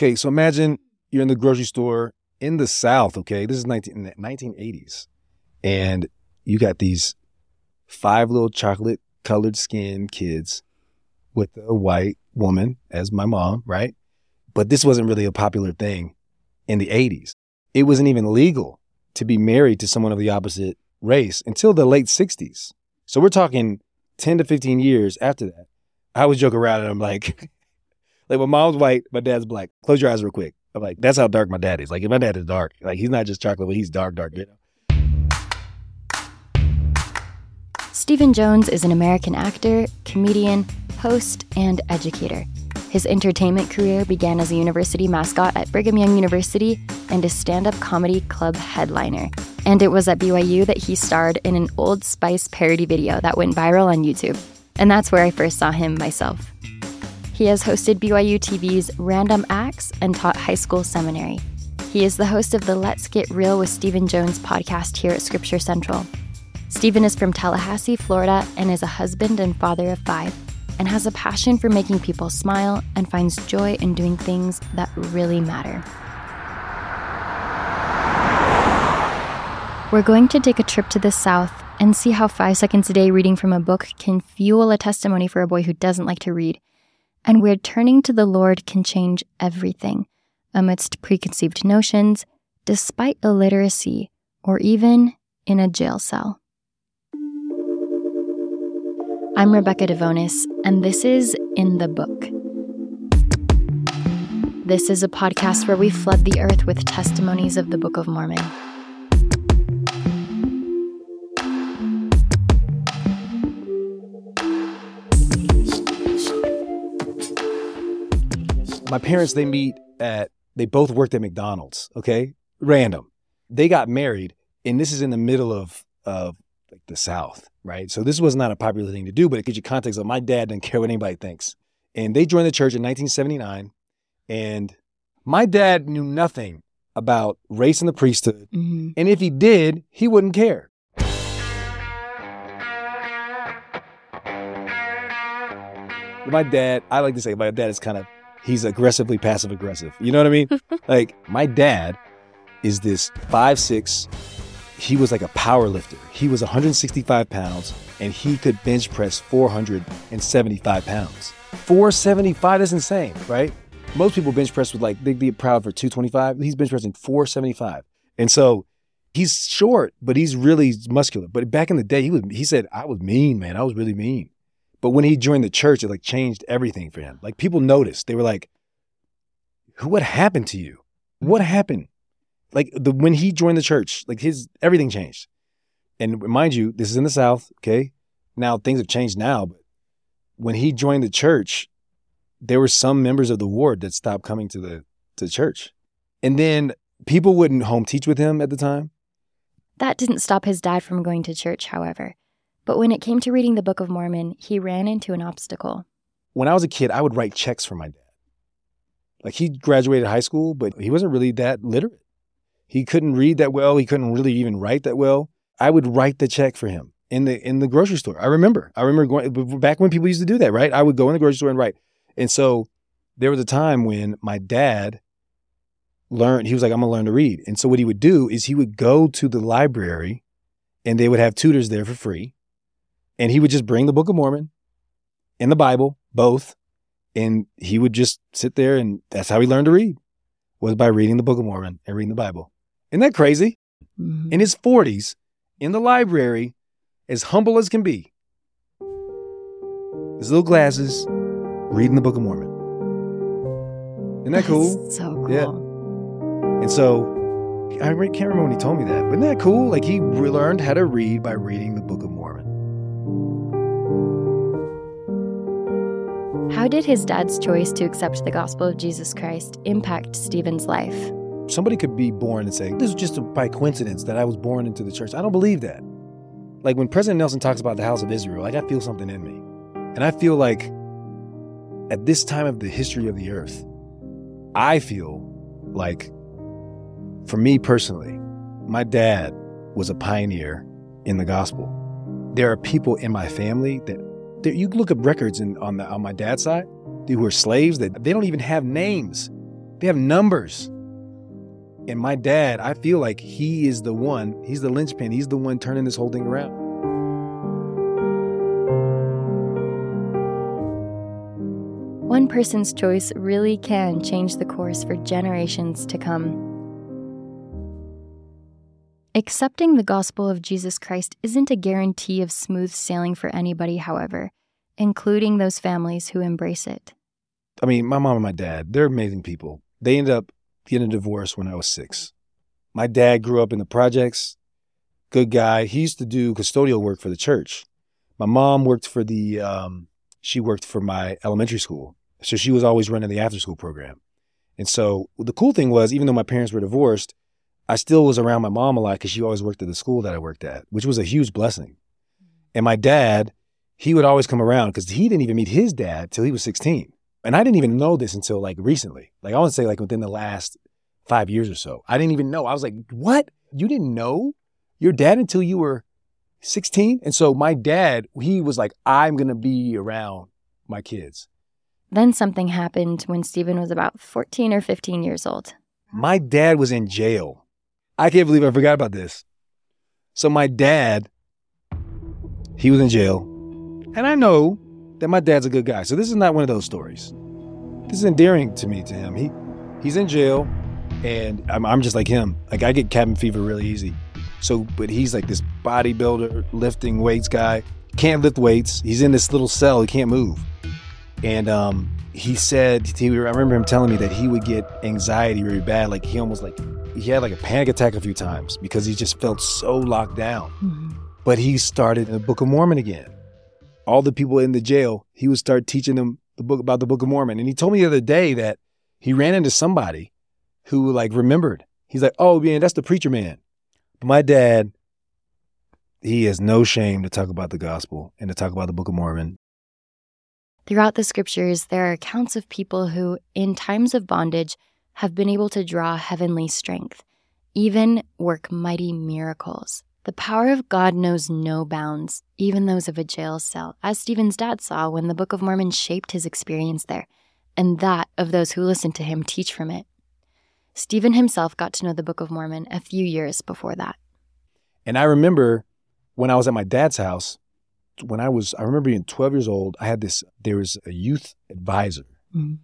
Okay, so imagine you're in the grocery store in the South, okay? This is 19, 1980s. And you got these five little chocolate colored skin kids with a white woman as my mom, right? But this wasn't really a popular thing in the 80s. It wasn't even legal to be married to someone of the opposite race until the late 60s. So we're talking 10 to 15 years after that. I would joke around and I'm like, like my mom's white, my dad's black. Close your eyes real quick. I'm like, that's how dark my dad is. Like if my dad is dark, like he's not just chocolate, but he's dark, dark, you know? Stephen Jones is an American actor, comedian, host, and educator. His entertainment career began as a university mascot at Brigham Young University and a stand up comedy club headliner. And it was at BYU that he starred in an Old Spice parody video that went viral on YouTube. And that's where I first saw him myself. He has hosted BYU TV's Random Acts and taught high school seminary. He is the host of the Let's Get Real with Stephen Jones podcast here at Scripture Central. Stephen is from Tallahassee, Florida, and is a husband and father of five, and has a passion for making people smile and finds joy in doing things that really matter. We're going to take a trip to the South and see how five seconds a day reading from a book can fuel a testimony for a boy who doesn't like to read, and where turning to the Lord can change everything amidst preconceived notions, despite illiteracy, or even in a jail cell. I'm Rebecca Devonis, and this is In the Book. This is a podcast where we flood the earth with testimonies of the Book of Mormon. My parents, they meet at, they both worked at McDonald's, okay? Random. They got married, and this is in the middle of, of like the South, right? So this was not a popular thing to do, but it gives you context of my dad didn't care what anybody thinks. And they joined the church in 1979. And my dad knew nothing about race and the priesthood. Mhm. And if he did, he wouldn't care. My dad, I like to say my dad is kind of, he's aggressively passive aggressive. You know what I mean? like my dad is this five, six, he was like a power lifter. He was 165 pounds and he could bench press 475 pounds. 475, is insane, right? Most people bench press with like, they'd be proud for 225. He's bench pressing 475. And so he's short, but he's really muscular. But back in the day, he was, he said, I was mean, man. I was really mean. But when he joined the church, it like changed everything for him. Like people noticed. They were like, what happened to you? What mm-hmm. happened? Like the when he joined the church, like his everything changed. And mind you, this is in the South, okay? Now things have changed now, but when he joined the church, there were some members of the ward that stopped coming to the to church. And then people wouldn't home teach with him at the time. That didn't stop his dad from going to church, however. But when it came to reading the Book of Mormon, he ran into an obstacle. When I was a kid, I would write checks for my dad. Like he graduated high school, but he wasn't really that literate. He couldn't read that well. He couldn't really even write that well. I would write the check for him in the in the grocery store. I remember. I remember going back when people used to do that, right? I would go in the grocery store and write. And so there was a time when my dad learned, he was like, I'm gonna learn to read. And so what he would do is he would go to the library and they would have tutors there for free. And he would just bring the Book of Mormon and the Bible, both, and he would just sit there and that's how he learned to read was by reading the Book of Mormon and reading the Bible. Isn't that crazy? Mhm. In his 40s, in the library, as humble as can be, his little glasses, reading the Book of Mormon. Isn't that cool? That's so cool. Yeah. And so I can't remember when he told me that, but isn't that cool? Like he learned how to read by reading the Book of Mormon. How did his dad's choice to accept the gospel of Jesus Christ impact Stephen's life? Somebody could be born and say, This is just by coincidence that I was born into the church. I don't believe that. Like when President Nelson talks about the house of Israel, like I feel something in me. And I feel like at this time of the history of the earth, I feel like, for me personally, my dad was a pioneer in the gospel. There are people in my family that, that you look up records in, on, the, on my dad's side, who are slaves that they don't even have names. They have numbers. And my dad, I feel like he is the one, he's the linchpin, he's the one turning this whole thing around. One person's choice really can change the course for generations to come. Accepting the gospel of Jesus Christ isn't a guarantee of smooth sailing for anybody, however, including those families who embrace it. I mean, my mom and my dad, they're amazing people. They ended up getting a divorce when I was six. My dad grew up in the projects, good guy. He used to do custodial work for the church. My mom worked for the, um, she worked for my elementary school. So she was always running the after school program. And so the cool thing was, even though my parents were divorced, I still was around my mom a lot because she always worked at the school that I worked at, which was a huge blessing. Mm-hmm. And my dad, he would always come around because he didn't even meet his dad till he was 16. And I didn't even know this until like recently. Like I want to say like within the last five years or so. I didn't even know. I was like, what? You didn't know your dad until you were 16? And so my dad, he was like, I'm going to be around my kids. Then something happened when Stephen was about 14 or 15 years old. My dad was in jail I can't believe I forgot about this. So my dad, he was in jail, and I know that my dad's a good guy. So this is not one of those stories. This is endearing to me to him. He he's in jail, and I'm, I'm just like him. Like I get cabin fever really easy. So, but he's like this bodybuilder, lifting weights guy. Can't lift weights. He's in this little cell. He can't move. And um, he said, he, I remember him telling me that he would get anxiety really bad. Like he almost like he had like a panic attack a few times because he just felt so locked down. Mm-hmm. But he started the Book of Mormon again. All the people in the jail, he would start teaching them the book about the Book of Mormon. And he told me the other day that he ran into somebody who like remembered. He's like, "Oh man, that's the preacher man." But my dad, he has no shame to talk about the gospel and to talk about the Book of Mormon. Throughout the scriptures, there are accounts of people who, in times of bondage, have been able to draw heavenly strength, even work mighty miracles. The power of God knows no bounds, even those of a jail cell, as Stephen's dad saw when the Book of Mormon shaped his experience there, and that of those who listened to him teach from it. Stephen himself got to know the Book of Mormon a few years before that. And I remember when I was at my dad's house, when I was, I remember being 12 years old, I had this, there was a youth advisor. Mm-hmm.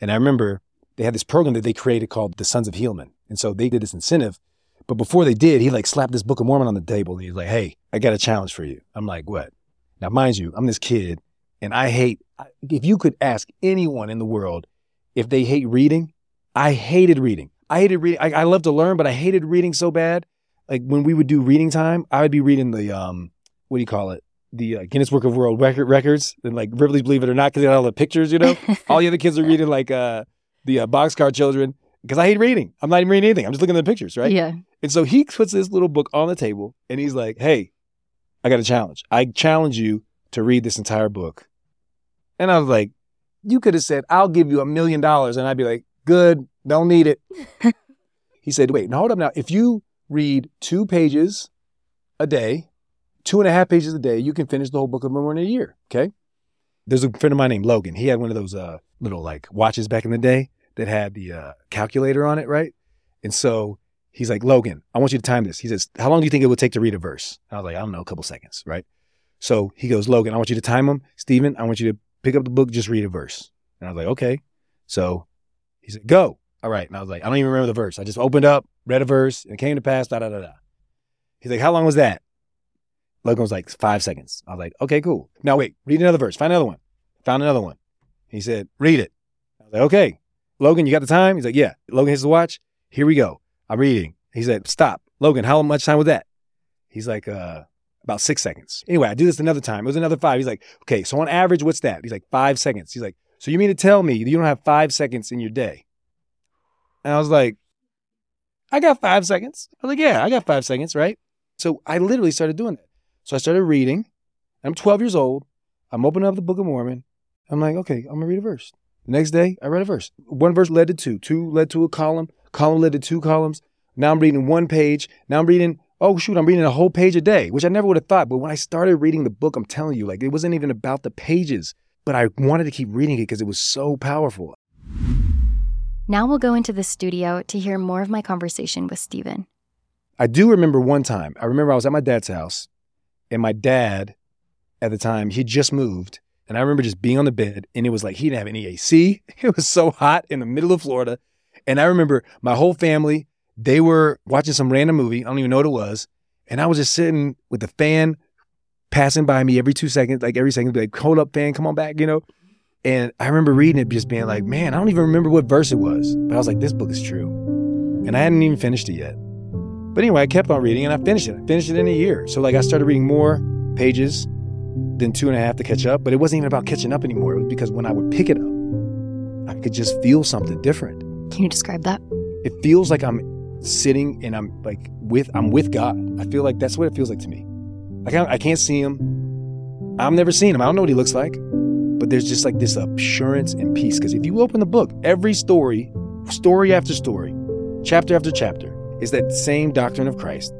And I remember they had this program that they created called the Sons of Helaman. And so they did this incentive. But before they did, he like slapped this Book of Mormon on the table. And he's like, hey, I got a challenge for you. I'm like, what? Now, mind you, I'm this kid and I hate, if you could ask anyone in the world if they hate reading, I hated reading. I hated reading. I, I love to learn, but I hated reading so bad. Like when we would do reading time, I would be reading the, um, what do you call it? The uh, Guinness Book of World Record records and like Ripley's Believe It or Not because they had all the pictures, you know? all the other kids are reading like, uh, the uh, boxcar children because I hate reading. I'm not even reading anything. I'm just looking at the pictures, right? Yeah. And so he puts this little book on the table and he's like, hey, I got a challenge. I challenge you to read this entire book. And I was like, you could have said, I'll give you a million dollars. And I'd be like, good, don't need it. he said, wait, now hold up now. If you read two pages a day, two and a half pages a day, you can finish the whole book of Mormon in a year. Okay. There's a friend of mine named Logan. He had one of those uh, little like watches back in the day that had the uh, calculator on it, right? And so he's like, Logan, I want you to time this. He says, How long do you think it would take to read a verse? I was like, I don't know, a couple seconds, right? So he goes, Logan, I want you to time them. Stephen, I want you to pick up the book, just read a verse. And I was like, okay. So he said, go. All right. And I was like, I don't even remember the verse. I just opened up, read a verse, and it came to pass, da da da da. He's like, how long was that? Logan was like, five seconds. I was like, okay, cool. Now wait, read another verse. Find another one. Found another one. He said, read it. I was like, okay. Logan, you got the time? He's like, yeah. Logan hits the watch. Here we go. I'm reading. He said, stop. Logan, how much time was that? He's like, uh, about six seconds. Anyway, I do this another time. It was another five. He's like, okay, so on average, what's that? He's like, five seconds. He's like, so you mean to tell me you don't have five seconds in your day? And I was like, I got five seconds. I was like, yeah, I got five seconds, right? So I literally started doing that. So I started reading. I'm 12 years old. I'm opening up the Book of Mormon. I'm like, okay, I'm gonna read a verse. The next day, I read a verse. One verse led to two. Two led to a column. Column led to two columns. Now I'm reading one page. Now I'm reading, oh shoot, I'm reading a whole page a day, which I never would have thought. But when I started reading the book, I'm telling you, like it wasn't even about the pages, but I wanted to keep reading it because it was so powerful. Now we'll go into the studio to hear more of my conversation with Stephen. I do remember one time. I remember I was at my dad's house, and my dad, at the time, he just moved, and I remember just being on the bed, and it was like he didn't have any AC. It was so hot in the middle of Florida, and I remember my whole family. They were watching some random movie. I don't even know what it was, and I was just sitting with the fan passing by me every two seconds, like every second, be like, "Hold up, fan, come on back," you know. And I remember reading it, just being like, "Man, I don't even remember what verse it was," but I was like, "This book is true," and I hadn't even finished it yet. But anyway, I kept on reading and I finished it. I finished it in a year. So like I started reading more pages than two and a half to catch up. But it wasn't even about catching up anymore. It was because when I would pick it up, I could just feel something different. Can you describe that? It feels like I'm sitting and I'm like with I'm with God. I feel like that's what it feels like to me. Like I, I can't see him. I've never seen him. I don't know what he looks like. But there's just like this assurance and peace. Because if you open the book, every story, story after story, chapter after chapter, is that same doctrine of Christ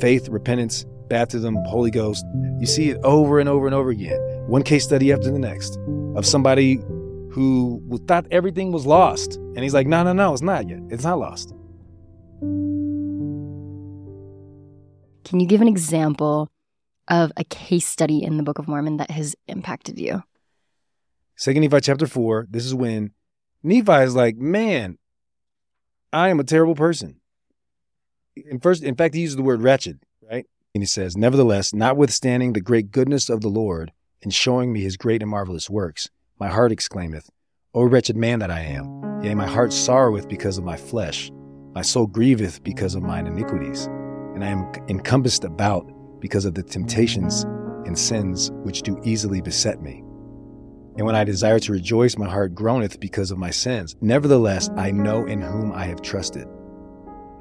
faith, repentance, baptism, Holy Ghost. You see it over and over and over again. One case study after the next of somebody who thought everything was lost. And he's like, no, no, no, it's not yet. It's not lost. Can you give an example of a case study in the Book of Mormon that has impacted you? Second Nephi chapter four. This is when Nephi is like, man, I am a terrible person in first, in fact, he uses the word wretched, right? And he says, Nevertheless, notwithstanding the great goodness of the Lord, and showing me his great and marvelous works, my heart exclaimeth, O wretched man that I am! Yea, my heart sorroweth because of my flesh, my soul grieveth because of mine iniquities, and I am encompassed about because of the temptations and sins which do easily beset me. And when I desire to rejoice, my heart groaneth because of my sins. Nevertheless, I know in whom I have trusted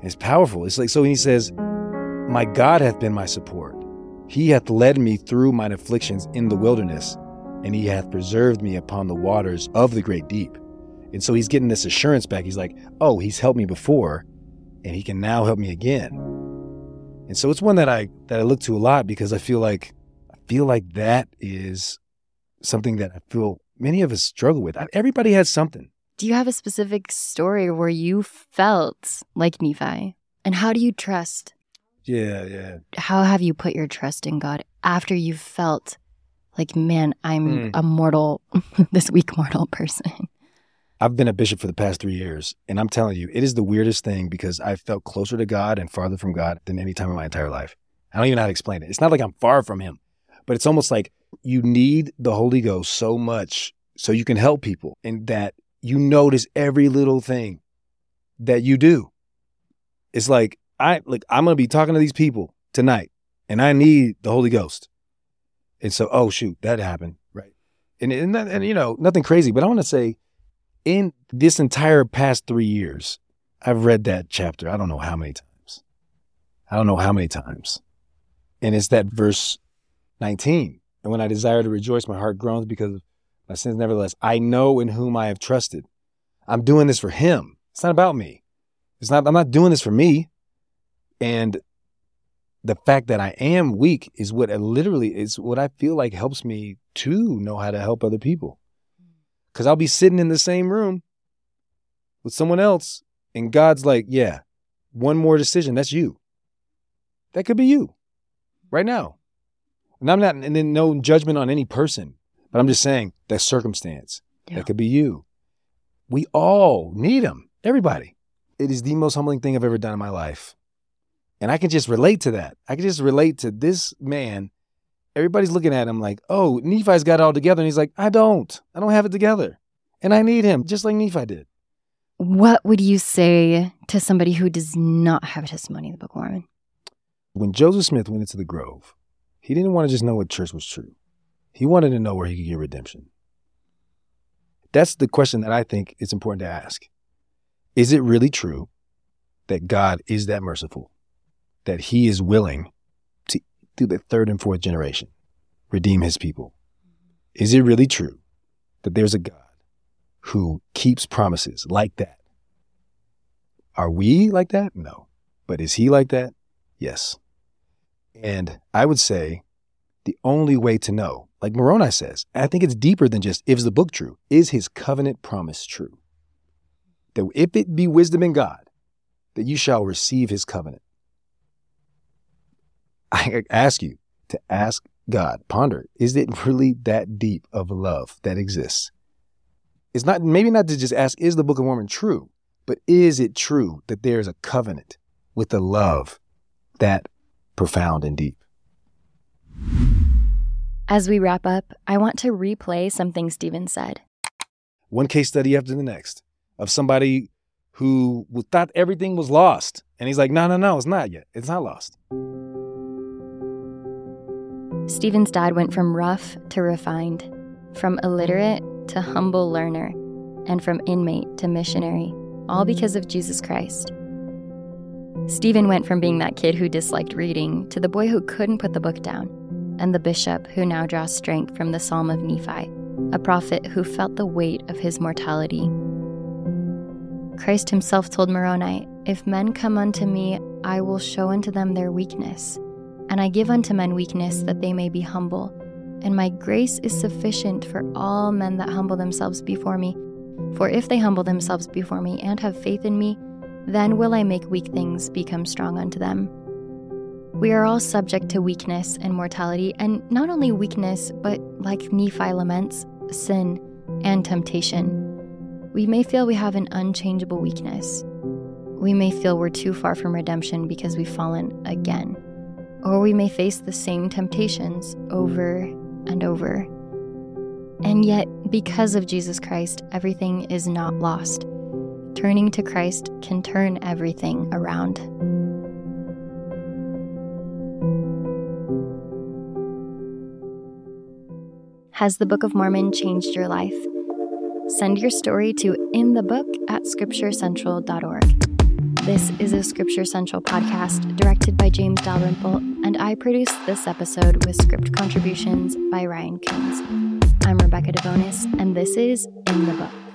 it's powerful. It's like, so he says, My God hath been my support. He hath led me through mine afflictions in the wilderness, and he hath preserved me upon the waters of the great deep. And so he's getting this assurance back. He's like, Oh, he's helped me before, and he can now help me again. And so it's one that I that I look to a lot because I feel like I feel like that is something that I feel many of us struggle with. Everybody has something. Do you have a specific story where you felt like Nephi? And how do you trust? Yeah, yeah. How have you put your trust in God after you felt like, man, I'm mm. a mortal, this weak mortal person? I've been a bishop for the past three years, and I'm telling you, it is the weirdest thing because I felt closer to God and farther from God than any time in my entire life. I don't even know how to explain it. It's not like I'm far from Him, but it's almost like you need the Holy Ghost so much so you can help people, and that you notice every little thing that you do. It's like I like I'm gonna be talking to these people tonight, and I need the Holy Ghost. And so, oh shoot, that happened, right? And and, and you know nothing crazy, but I want to say, in this entire past three years, I've read that chapter. I don't know how many times. I don't know how many times, and it's that verse 19. And when I desire to rejoice, my heart groans because of my sins, nevertheless, I know in whom I have trusted. I'm doing this for him. It's not about me. It's not, I'm not doing this for me. And the fact that I am weak is what literally is what I feel like helps me to know how to help other people. Mm. Cause I'll be sitting in the same room with someone else and God's like, yeah, one more decision. That's you. That could be you right now. And I'm not, and then no judgment on any person. But I'm just saying that circumstance. Yeah. That could be you. We all need him. Everybody. It is the most humbling thing I've ever done in my life. And I can just relate to that. I can just relate to this man. Everybody's looking at him like, oh, Nephi's got it all together. And he's like, I don't. I don't have it together. And I need him, just like Nephi did. What would you say to somebody who does not have a testimony in the Book of Mormon? When Joseph Smith went into the Grove, he didn't want to just know what church was true. He wanted to know where he could get redemption. That's the question that I think it's important to ask. Is it really true that God is that merciful, that he is willing to, through the third and fourth generation, redeem his people? Is it really true that there's a God who keeps promises like that? Are we like that? No. But is he like that? Yes. And I would say the only way to know like Moroni says, I think it's deeper than just is the book true? Is his covenant promise true? that if it be wisdom in God, that you shall receive his covenant. I ask you to ask God, ponder, is it really that deep of love that exists? It's not, maybe not to just ask, is the Book of Mormon true? But is it true that there is a covenant with a love that profound and deep? As we wrap up, I want to replay something Stephen said. One case study after the next of somebody who thought everything was lost. And he's like, no, no, no, it's not yet. It's not lost. Stephen's dad went from rough to refined, from illiterate to humble learner, and from inmate to missionary, all because of Jesus Christ. Stephen went from being that kid who disliked reading to the boy who couldn't put the book down, and the bishop who now draws strength from the Psalm of Nephi, a prophet who felt the weight of his mortality. Christ himself told Moroni, If men come unto me, I will show unto them their weakness. And I give unto men weakness that they may be humble. And my grace is sufficient for all men that humble themselves before me. For if they humble themselves before me and have faith in me, then will I make weak things become strong unto them. We are all subject to weakness and mortality, and not only weakness, but like Nephi laments, sin and temptation. We may feel we have an unchangeable weakness. We may feel we're too far from redemption because we've fallen again. Or we may face the same temptations over and over. And yet, because of Jesus Christ, everything is not lost. Turning to Christ can turn everything around. Has the Book of Mormon changed your life? Send your story to inthebook at scripturecentral.org. This is a Scripture Central podcast directed by James Dalrymple, and I produced this episode with script contributions by Ryan Coons. I'm Rebecca DeVonis, and this is In the Book.